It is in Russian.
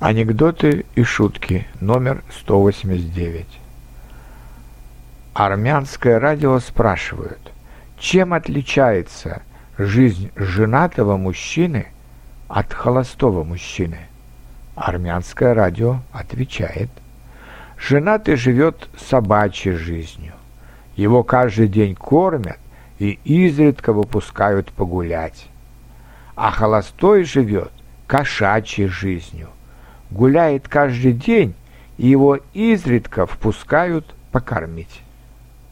Анекдоты и шутки номер 189. Армянское радио спрашивают, чем отличается жизнь женатого мужчины от холостого мужчины? Армянское радио отвечает, женатый живет собачьей жизнью. Его каждый день кормят и изредка выпускают погулять. А холостой живет кошачьей жизнью гуляет каждый день, и его изредка впускают покормить.